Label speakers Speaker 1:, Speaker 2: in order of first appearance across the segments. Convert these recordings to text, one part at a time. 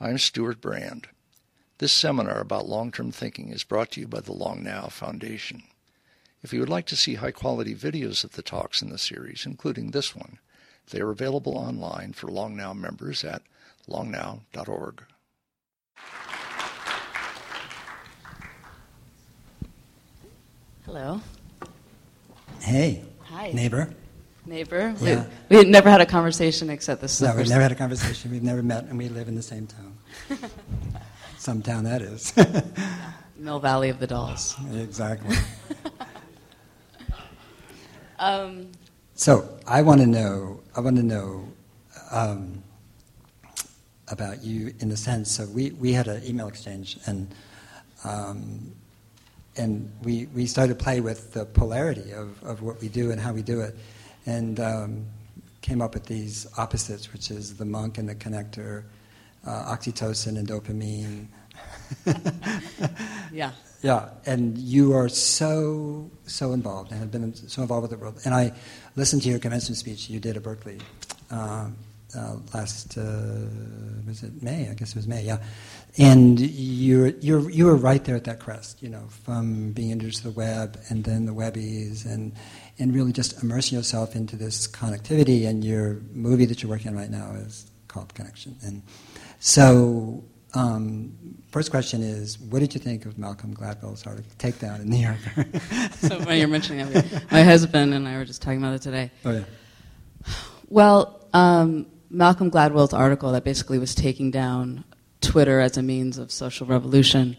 Speaker 1: I'm Stewart Brand. This seminar about long-term thinking is brought to you by the Long Now Foundation. If you would like to see high-quality videos of the talks in the series, including this one, they are available online for Long Now members at longnow.org.
Speaker 2: Hello.
Speaker 3: Hey.
Speaker 2: Hi.
Speaker 3: Neighbor.
Speaker 2: Neighbor.
Speaker 3: Yeah.
Speaker 2: We, we had never had a conversation except this.
Speaker 3: No, we've never had a conversation. We've never met, and we live in the same town. Some town that is.
Speaker 2: Mill Valley of the Dolls.
Speaker 3: exactly.
Speaker 2: Um,
Speaker 3: So I want to know. I want to know um, about you in the sense. So we, we had an email exchange, and um, and we we started to play with the polarity of, of what we do and how we do it, and um, came up with these opposites, which is the monk and the connector, uh, oxytocin and dopamine.
Speaker 2: yeah.
Speaker 3: Yeah, and you are so so involved and have been so involved with the world. And I listened to your commencement speech you did at Berkeley uh, uh, last uh, was it May? I guess it was May. Yeah, and you you you were right there at that crest. You know, from being introduced to the web and then the webbies and and really just immersing yourself into this connectivity. And your movie that you're working on right now is called Connection. And so um, first question is, what did you think of Malcolm Gladwell's article, Takedown in New Yorker?
Speaker 2: So when you're mentioning that, my husband and I were just talking about it today.
Speaker 3: oh yeah.
Speaker 2: Well, um, Malcolm Gladwell's article that basically was taking down Twitter as a means of social revolution.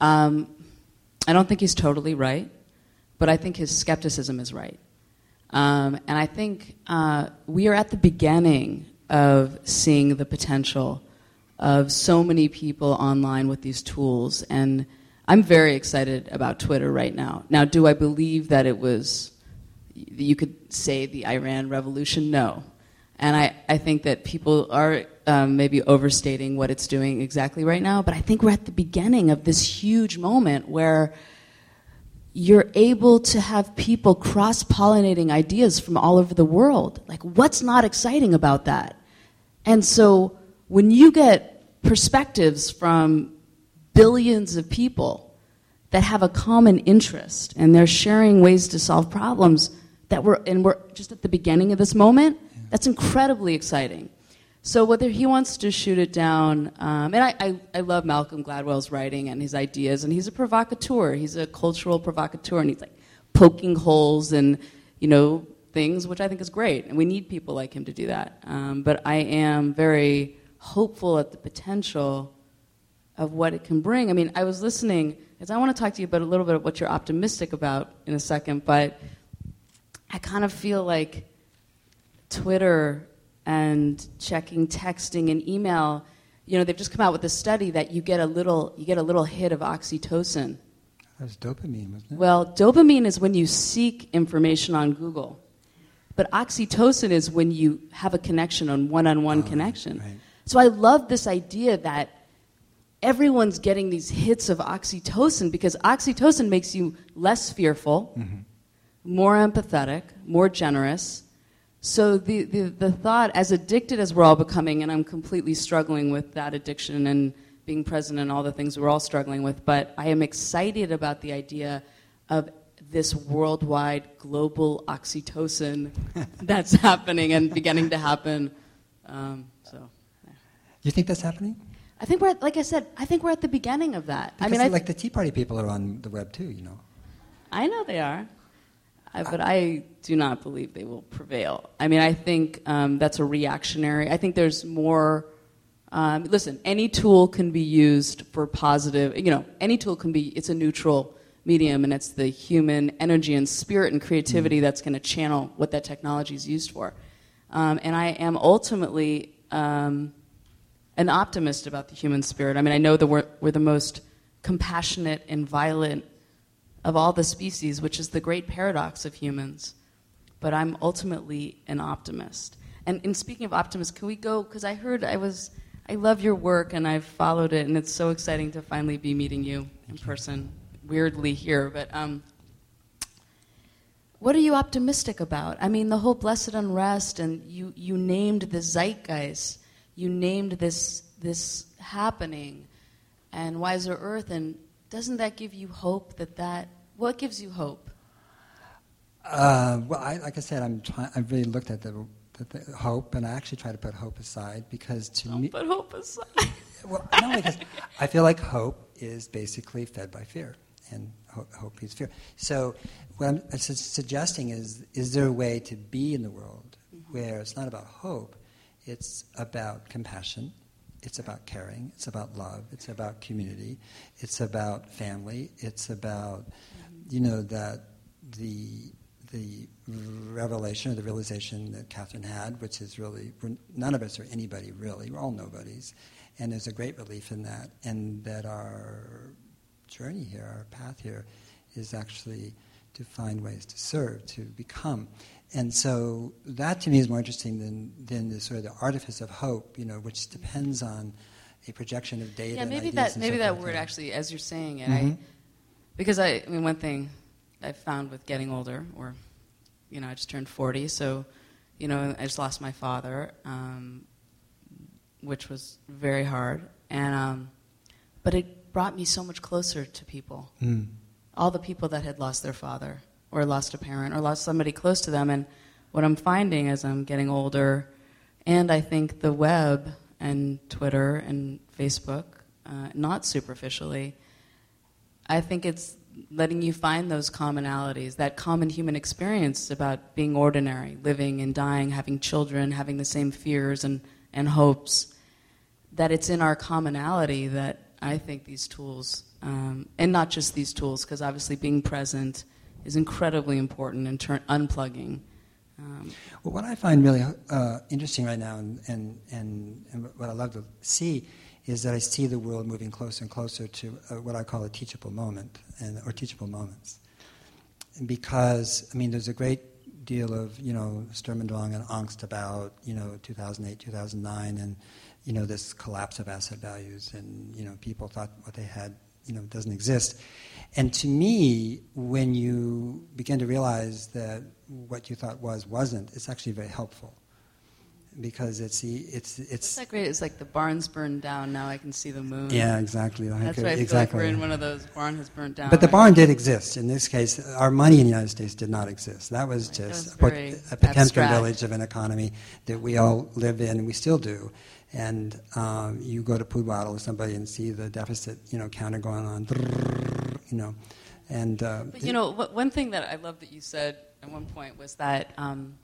Speaker 2: Um, I don't think he's totally right, but I think his skepticism is right. Um, and I think uh, we are at the beginning of seeing the potential of so many people online with these tools. And I'm very excited about Twitter right now. Now, do I believe that it was, you could say, the Iran Revolution? No. And I, I think that people are um, maybe overstating what it's doing exactly right now, but I think we're at the beginning of this huge moment where you're able to have people cross pollinating ideas from all over the world. Like, what's not exciting about that? And so, when you get perspectives from billions of people that have a common interest and they're sharing ways to solve problems that we're, and we're just at the beginning of this moment, that's incredibly exciting. So whether he wants to shoot it down, um, and I, I, I love Malcolm Gladwell's writing and his ideas, and he's a provocateur. He's a cultural provocateur, and he's like poking holes and you know things, which I think is great, and we need people like him to do that. Um, but I am very hopeful at the potential of what it can bring. I mean, I was listening, because I want to talk to you about a little bit of what you're optimistic about in a second, but I kind of feel like Twitter and checking texting and email, you know, they've just come out with a study that you get a little you get a little hit of oxytocin.
Speaker 3: That was dopamine, wasn't it?
Speaker 2: Well, dopamine is when you seek information on Google. But oxytocin is when you have a connection on one-on-one
Speaker 3: Oh,
Speaker 2: connection.
Speaker 3: right.
Speaker 2: So I love this idea that everyone's getting these hits of oxytocin because oxytocin makes you less fearful, mm-hmm. more empathetic, more generous. So the, the, the thought, as addicted as we're all becoming, and I'm completely struggling with that addiction and being present and all the things we're all struggling with, but I am excited about the idea of this worldwide global oxytocin that's happening and beginning to happen. Um, so.
Speaker 3: You think that's happening?
Speaker 2: I think we're, at, like I said, I think we're at the beginning of that.
Speaker 3: Because
Speaker 2: I mean, I,
Speaker 3: like the Tea Party people are on the web too, you know.
Speaker 2: I know they are, I, but I do not believe they will prevail. I mean, I think um, that's a reactionary. I think there's more. Um, listen, any tool can be used for positive. You know, any tool can be. It's a neutral medium, and it's the human energy and spirit and creativity that's going to channel what that technology is used for. Um, and I am ultimately um, an optimist about the human spirit. I mean, I know that we're, we're the most compassionate and violent of all the species, which is the great paradox of humans. But I'm ultimately an optimist. And in speaking of optimists, can we go? Because I heard I was, I love your work and I've followed it, and it's so exciting to finally be meeting you in person. Weirdly here, but um, what are you optimistic about? I mean, the whole blessed unrest, and you, you named the zeitgeist. You named this this happening? And Wiser Earth, and doesn't that give you hope that that, what gives you hope?
Speaker 3: Uh, well, I, like I said, I'm trying, I've really looked at the, the, the, hope, and I actually try to put hope aside because to
Speaker 2: Don't
Speaker 3: me.
Speaker 2: put hope aside.
Speaker 3: well, no, because I feel like hope is basically fed by fear, and hope, hope feeds fear. So, what I'm su- suggesting is: is there a way to be in the world
Speaker 2: Mm-hmm.
Speaker 3: where it's not about hope, it's about compassion, it's about caring, it's about love, it's about community, it's about family, it's about, you know, that the the revelation or the realization that Catherine had, which is really none of us are anybody really, we're all nobodies, and there's a great relief in that, and that our journey here, our path here, is actually to find ways to serve, to become. And so that to me is more interesting than, than the sort of the artifice of hope, you know, which depends on a projection of data.
Speaker 2: yeah, maybe that maybe that word actually, as you're saying it,
Speaker 3: Mhm.
Speaker 2: I, because I, I mean, one thing I found with getting older, or you know, I just turned 40, so you know, I just lost my father, um, which was very hard, and um, but it brought me so much closer to people.
Speaker 3: Mm.
Speaker 2: all the people that had lost their father or lost a parent or lost somebody close to them. And what I'm finding as I'm getting older, and I think the web and Twitter and Facebook, uh, not superficially, I think it's letting you find those commonalities, that common human experience about being ordinary, living and dying, having children, having the same fears and, and hopes, that it's in our commonality that I think these tools, um, and not just these tools, because obviously being present is incredibly important in turn unplugging. Um,
Speaker 3: Well, what I find really uh, interesting right now, and, and, and, and what I love to see, is that I see the world moving closer and closer to uh, what I call a teachable moment, and, or teachable moments. Because, I mean, there's a great deal of, you know, Sturm und Drang and angst about, you know, 2008, 2009, and, you know, this collapse of asset values, and, you know, people thought what they had, you know, it doesn't exist. And to me, when you begin to realize that what you thought was wasn't, it's actually very helpful because it's the it's it's
Speaker 2: that great? It's like the barn's burned down. Now I can see the moon.
Speaker 3: yeah exactly like
Speaker 2: That's
Speaker 3: it-
Speaker 2: right. I feel
Speaker 3: exactly.
Speaker 2: like we're in one of those. Barn has burnt down.
Speaker 3: but the barn did exist. In this case, our money in the United States did not exist. That was
Speaker 2: Right, that
Speaker 3: just
Speaker 2: was
Speaker 3: a a Potemkin
Speaker 2: abstract.
Speaker 3: village of an economy that we all live in, and we still do. And um, you go to Puduattle or somebody and see the deficit, you know, counter going on, you know, and uh,
Speaker 2: But you know, one thing that I love that you said at one point was that um,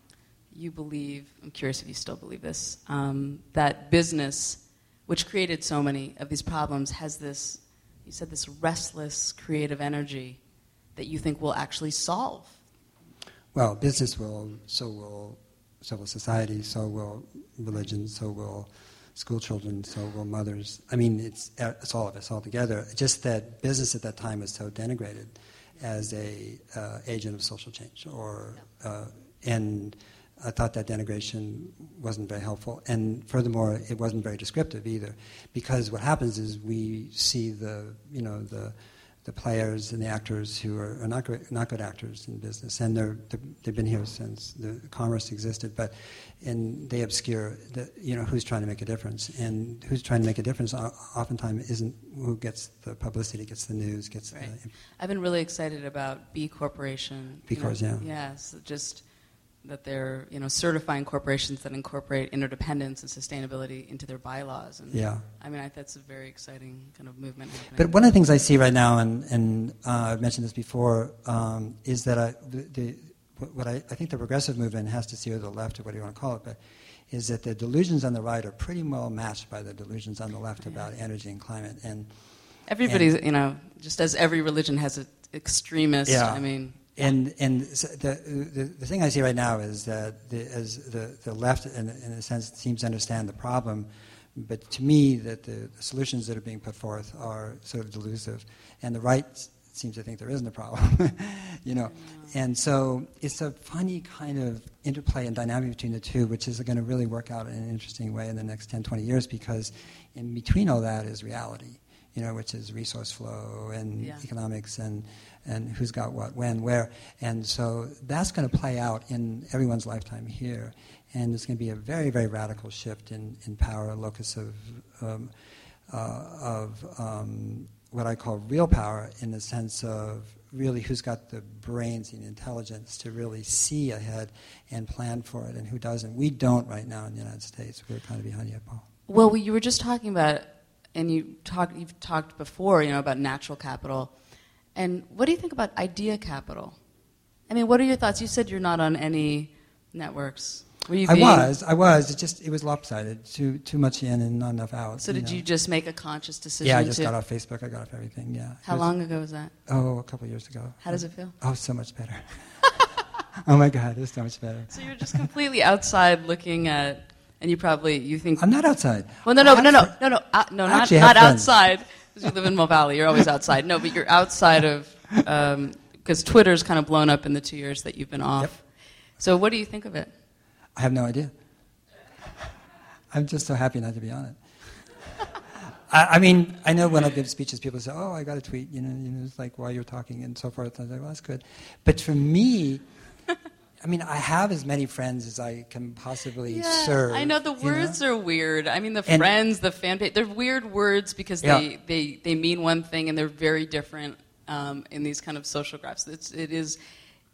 Speaker 2: you believe, I'm curious if you still believe this, um, that business, which created so many of these problems, has this, you said, this restless creative energy that you think will actually solve.
Speaker 3: Well, business will, so will civil society, so will religion, so will school children, so will mothers. I mean, it's, it's all of us all together. Just that business at that time was so denigrated as a uh, agent of social change, or uh, and I thought that denigration wasn't very helpful. And furthermore, it wasn't very descriptive either, because what happens is we see the you know the the players and the actors who are, are not, good, not good actors in business, and they're, they're, they've been here since the commerce existed, but and they obscure the, you know who's trying to make a difference, and who's trying to make a difference oftentimes isn't who gets the publicity, gets the news, gets
Speaker 2: Right.
Speaker 3: the
Speaker 2: I've been really excited about B Corporation.
Speaker 3: B
Speaker 2: you know,
Speaker 3: Corps, yeah.
Speaker 2: Yes, just that they're you know certifying corporations that incorporate interdependence and sustainability into their bylaws. And
Speaker 3: yeah.
Speaker 2: I mean, I, that's a very exciting kind of movement happening.
Speaker 3: But one of the things I see right now, and, and uh, I've mentioned this before, um, is that I, the, the, what I, I think the progressive movement has to see, or the left, or what do you want to call it, but is that the delusions on the right are pretty well matched by the delusions on the left about energy and climate. And
Speaker 2: Everybody's, you know, just as every religion has an extremist.
Speaker 3: Yeah.
Speaker 2: I mean,
Speaker 3: And and the, the the thing I see right now is that the, as the the left, in, in a sense, seems to understand the problem, but to me, that the, the solutions that are being put forth are sort of delusive, and the right seems to think there isn't a problem, you know. And so it's a funny kind of interplay and dynamic between the two, which is going to really work out in an interesting way in the next 10, 20 years, because in between all that is reality, you know, which is resource flow and
Speaker 2: Yeah.
Speaker 3: economics and and who's got what, when, where. And so that's going to play out in everyone's lifetime here. and there's going to be a very, very radical shift in, in power, locus of, um, uh, of um, what I call real power in the sense of really who's got the brains and intelligence to really see ahead and plan for it and who doesn't. We don't right now in the United States. We're kind of behind the ball.
Speaker 2: Well, you were just talking about, and you talked, you've talked before, you know, about natural capital. And what do you think about idea capital? I mean, what are your thoughts? You said you're not on any networks. Were you
Speaker 3: I was, I was. It just it was lopsided. Too too much in and not enough out.
Speaker 2: So did
Speaker 3: know.
Speaker 2: you just make a conscious decision?
Speaker 3: Yeah, I just
Speaker 2: to,
Speaker 3: got off Facebook. I got off everything. Yeah.
Speaker 2: How
Speaker 3: was-
Speaker 2: long ago was that?
Speaker 3: Oh, a couple of years ago.
Speaker 2: How does it feel?
Speaker 3: Oh, so much better. oh my God, it's so much better.
Speaker 2: So you're just completely outside looking at, and you probably you think.
Speaker 3: I'm not outside.
Speaker 2: Well, no, no,
Speaker 3: I
Speaker 2: no, no, no, no, uh, no, not not outside because you live in Mill Valley. You're always outside. No, but you're outside of because Twitter's kind of blown up in the two years that you've been off.
Speaker 3: Yep.
Speaker 2: So what do you think of it?
Speaker 3: I have no idea. I'm just so happy not to be on it. I, I mean, I know when I give speeches, people say, "Oh, I got a tweet," you know, you know, it's like while you're talking and so forth. I was like, "Well, that's good," but for me, I mean, I have as many friends as I can possibly serve.
Speaker 2: I know the
Speaker 3: you
Speaker 2: words are weird. I mean, the
Speaker 3: And-
Speaker 2: friends, the fan page, they're weird words because
Speaker 3: Yeah.
Speaker 2: they, they, they mean one thing and they're very different um, in these kind of social graphs. It's, it is,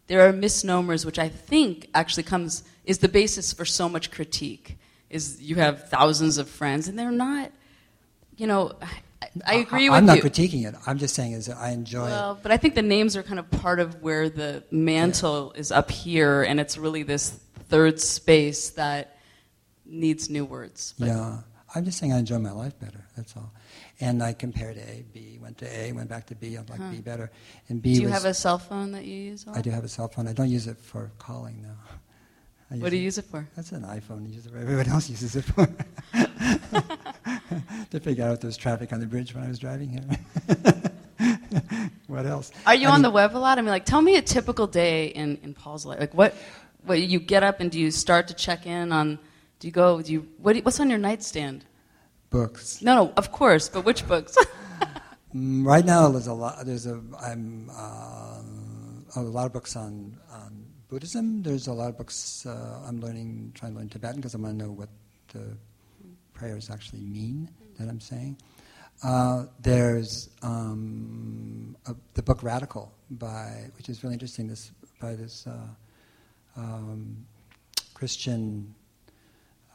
Speaker 2: there are misnomers, which I think actually comes, is the basis for so much critique, is you have thousands of friends and they're not, you know, I, agree with you.
Speaker 3: I'm not
Speaker 2: you.
Speaker 3: critiquing it. I'm just saying is that I enjoy it.
Speaker 2: Well, but I think the names are kind of part of where the mantle is up here, and it's really this third space that needs new words. But
Speaker 3: Yeah, I'm just saying I enjoy my life better. That's all. And I compared A, B, went to A, went back to B. I'm like B better. And B
Speaker 2: Do you
Speaker 3: was.
Speaker 2: have a cell phone that you use?
Speaker 3: I do have a cell phone. I don't use it for calling now. I
Speaker 2: What do you use it for?
Speaker 3: That's an iPhone. I use it for everyone else uses it for. to figure out if there's traffic on the bridge when I was driving here. what else?
Speaker 2: Are you
Speaker 3: I
Speaker 2: on
Speaker 3: mean,
Speaker 2: the web a lot? I mean, like, tell me a typical day in, in Paul's life. Like, what, what you get up and do you start to check in on? Do you go? Do you what, do you- what's on your nightstand?
Speaker 3: books?
Speaker 2: No, no, of course, but which books?
Speaker 3: Mm, Right now, there's a lot. There's a I'm um a lot of books on, on Buddhism. There's a lot of books uh, I'm learning, trying to learn Tibetan because I want to know what the prayers actually mean that I'm saying. Uh, there's um, a, the book Radical by, which is really interesting. This by this uh, um, Christian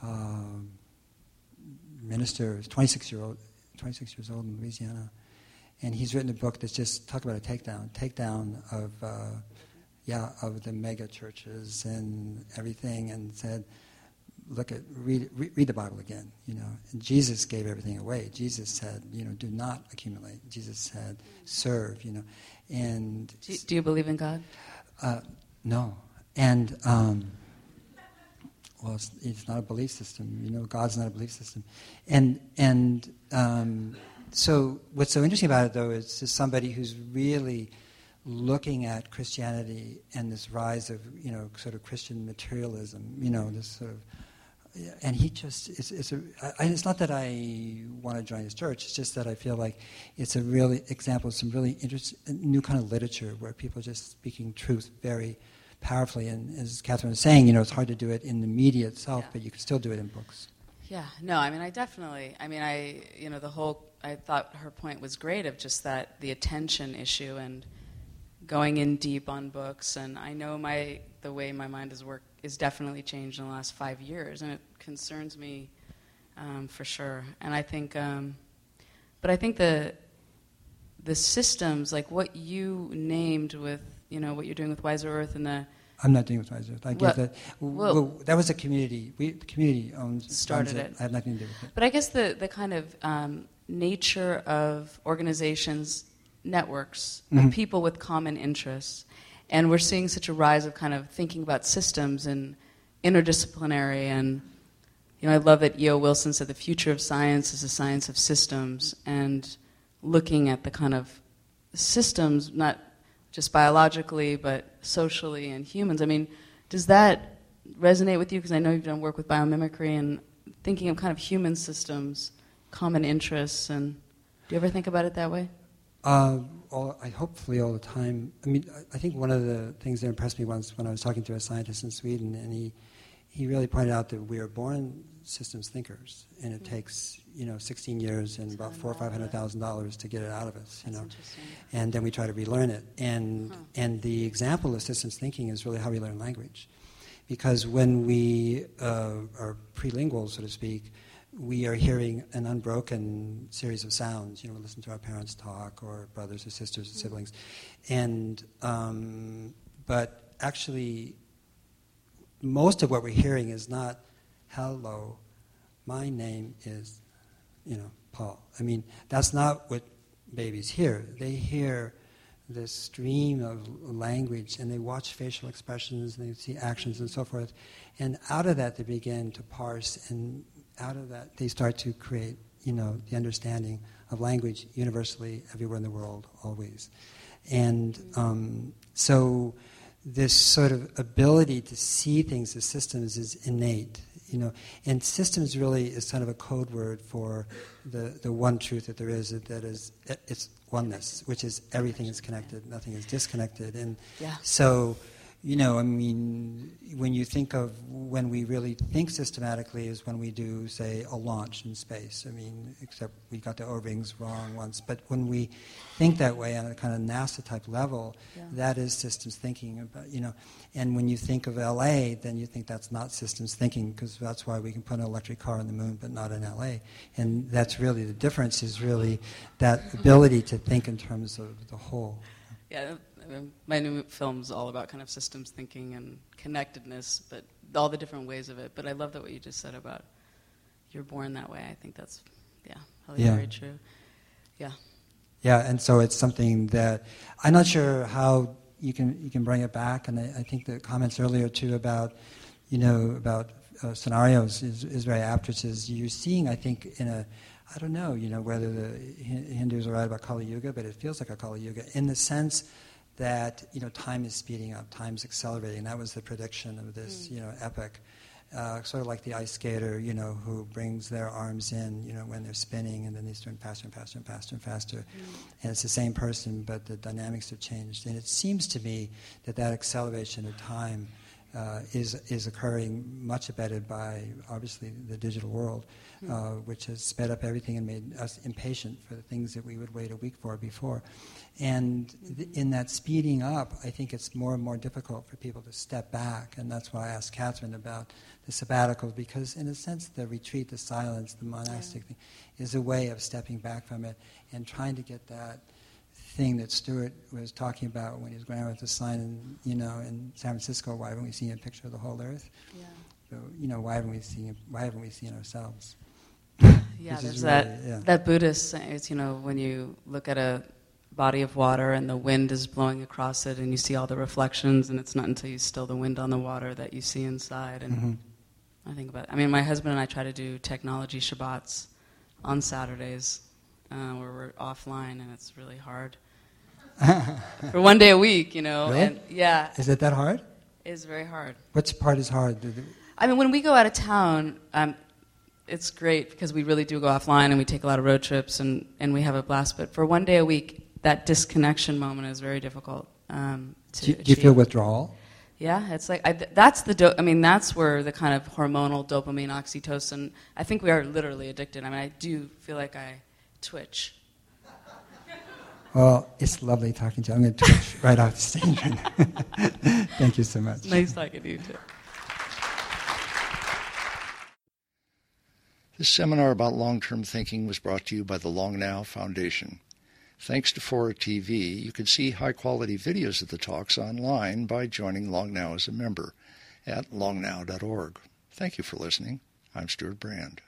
Speaker 3: um minister, 26 year old, 26 years old in Louisiana, and he's written a book that's just talk about a takedown, takedown of, uh, yeah, of the mega churches and everything, and said, look at read, read, read the Bible again, you know. And Jesus gave everything away. Jesus said, you know, do not accumulate. Jesus said, serve, you know, and
Speaker 2: do, do you believe in God?
Speaker 3: uh, no, and um, well, it's, it's not a belief system. You know, God's not a belief system, and and um, so what's so interesting about it though is just somebody who's really looking at Christianity and this rise of you know sort of Christian materialism. You know, this sort of. And he just, it's, it's, a, I, it's not that I want to join his church, it's just that I feel like it's a really example of some really interesting, new kind of literature where people are just speaking truth very powerfully. And as Catherine was saying, you know, it's hard to do it in the media itself,
Speaker 2: Yeah.
Speaker 3: but you can still do it in books.
Speaker 2: Yeah, no, I mean, I definitely, I mean, I, you know, the whole, I thought her point was great of just that, the attention issue and going in deep on books. And I know my, the way my mind has worked is definitely changed in the last five years, and it concerns me um, for sure. And I think, um, but I think the, the systems, like what you named with, you know, what you're doing with Wiser Earth and the,
Speaker 3: I'm not doing with Wiser. Earth. I
Speaker 2: Well-
Speaker 3: that.
Speaker 2: well-
Speaker 3: Well, that was a community. We, the community owns
Speaker 2: Started
Speaker 3: owns
Speaker 2: it.
Speaker 3: I have nothing to do with it.
Speaker 2: But I guess the, the kind of um, nature of organizations, networks, of
Speaker 3: Mhm.
Speaker 2: people with common interests, and we're seeing such a rise of kind of thinking about systems and interdisciplinary. And you know, I love that E.O. Wilson said the future of science is a science of systems, and looking at the kind of systems, not just biologically, but socially and humans. I mean, does that resonate with you? Because I know you've done work with biomimicry and thinking of kind of human systems, common interests, and do you ever think about it that way?
Speaker 3: Uh, all, I hopefully all the time. I mean, I, I think one of the things that impressed me once when I was talking to a scientist in Sweden, and he he really pointed out that we are born systems thinkers, and it takes you know 16 years and about four or five hundred thousand dollars to get it out of us. You
Speaker 2: That's
Speaker 3: know, and then we try to relearn it. And
Speaker 2: Huh.
Speaker 3: and the example of systems thinking is really how we learn language, because when we uh, are prelingual, so to speak, we are hearing an unbroken series of sounds. You know, we listen to our parents talk, or brothers or sisters or siblings, and um, but actually, most of what we're hearing is not "hello, my name is," you know, Paul. I mean, that's not what babies hear. They hear this stream of language, and they watch facial expressions, and they see actions, and so forth. And out of that, they begin to parse, and out of that, they start to create, you know, the understanding of language universally everywhere in the world, always. And um, so, this sort of ability to see things as systems is innate, you know. And systems really is kind of a code word for the, the one truth that there is, that is it's oneness, which is everything is connected, nothing is disconnected. And
Speaker 2: Yeah.
Speaker 3: so, you know, I mean, when you think of when we really think systematically is when we do, say, a launch in space. I mean, except we got the O-rings wrong once. But when we think that way on a kind of NASA type level,
Speaker 2: Yeah.
Speaker 3: that is systems thinking. About, you know, and when you think of LA, then you think that's not systems thinking because that's why we can put an electric car on the moon, but not in LA. And that's really the difference. Is really that ability to think in terms of the whole.
Speaker 2: Yeah, my new film's all about kind of systems thinking and connectedness, but all the different ways of it. But I love that what you just said about you're born that way. I think that's, yeah, probably
Speaker 3: Yeah.
Speaker 2: very true. Yeah.
Speaker 3: Yeah, and so it's something that I'm not sure how you can you can bring it back. And I, I think the comments earlier too about you know about uh, scenarios is, is very apt. Which is you're seeing, I think, in a I don't know, you know, whether the Hindus are right about Kali Yuga, but it feels like a Kali Yuga in the sense that you know time is speeding up, time's accelerating. That was the prediction of this you know epic. Uh, sort of like the ice skater, you know, who brings their arms in, you know, when they're spinning, and then they turn faster and faster and faster and faster. And it's the same person, but the dynamics have changed. And it seems to me that that acceleration of time uh, is is occurring, much abetted by obviously the digital world, uh, which has sped up everything and made us impatient for the things that we would wait a week for before. And th- in that speeding up, I think it's more and more difficult for people to step back, and that's why I asked Catherine about the sabbaticals, because in a sense, the retreat, the silence, the monastic thing, is a way of stepping back from it and trying to get that thing that Stewart was talking about when his he was going out with the sign, in, you know, in San Francisco. Why haven't we seen a picture of the whole Earth?
Speaker 2: Yeah.
Speaker 3: So, you know, why haven't we seen? Why haven't we seen ourselves?
Speaker 2: Yeah,
Speaker 3: Which
Speaker 2: there's that
Speaker 3: really- yeah.
Speaker 2: that Buddhist saying, it's, you know, when you look at a body of water and the wind is blowing across it and you see all the reflections and it's not until you still the wind on the water that you see inside and
Speaker 3: Mhm.
Speaker 2: I think about I mean my husband and I try to do technology Shabbats on Saturdays uh, where we're offline and it's really hard for one day a week, you know.
Speaker 3: Really?
Speaker 2: And yeah,
Speaker 3: Is it that hard?
Speaker 2: it's very hard.
Speaker 3: Which part is hard?
Speaker 2: I mean, when we go out of town, um, it's great because we really do go offline and we take a lot of road trips and, and we have a blast. But for one day a week, that disconnection moment is very difficult um, to
Speaker 3: Do you, do you feel withdrawal?
Speaker 2: Yeah, it's like I, that's the. Do- I mean, that's where the kind of hormonal dopamine, oxytocin. I think we are literally addicted. I mean, I do feel like I twitch.
Speaker 3: Well, it's lovely talking to you. I'm going to twitch right off the stage. right now. Thank you so much.
Speaker 2: Nice talking to you too.
Speaker 1: This seminar about long-term thinking was brought to you by the Long Now Foundation. Thanks to Fora TV, you can see high-quality videos of the talks online by joining Long Now as a member at longnow.org. Thank you for listening. I'm Stewart Brand.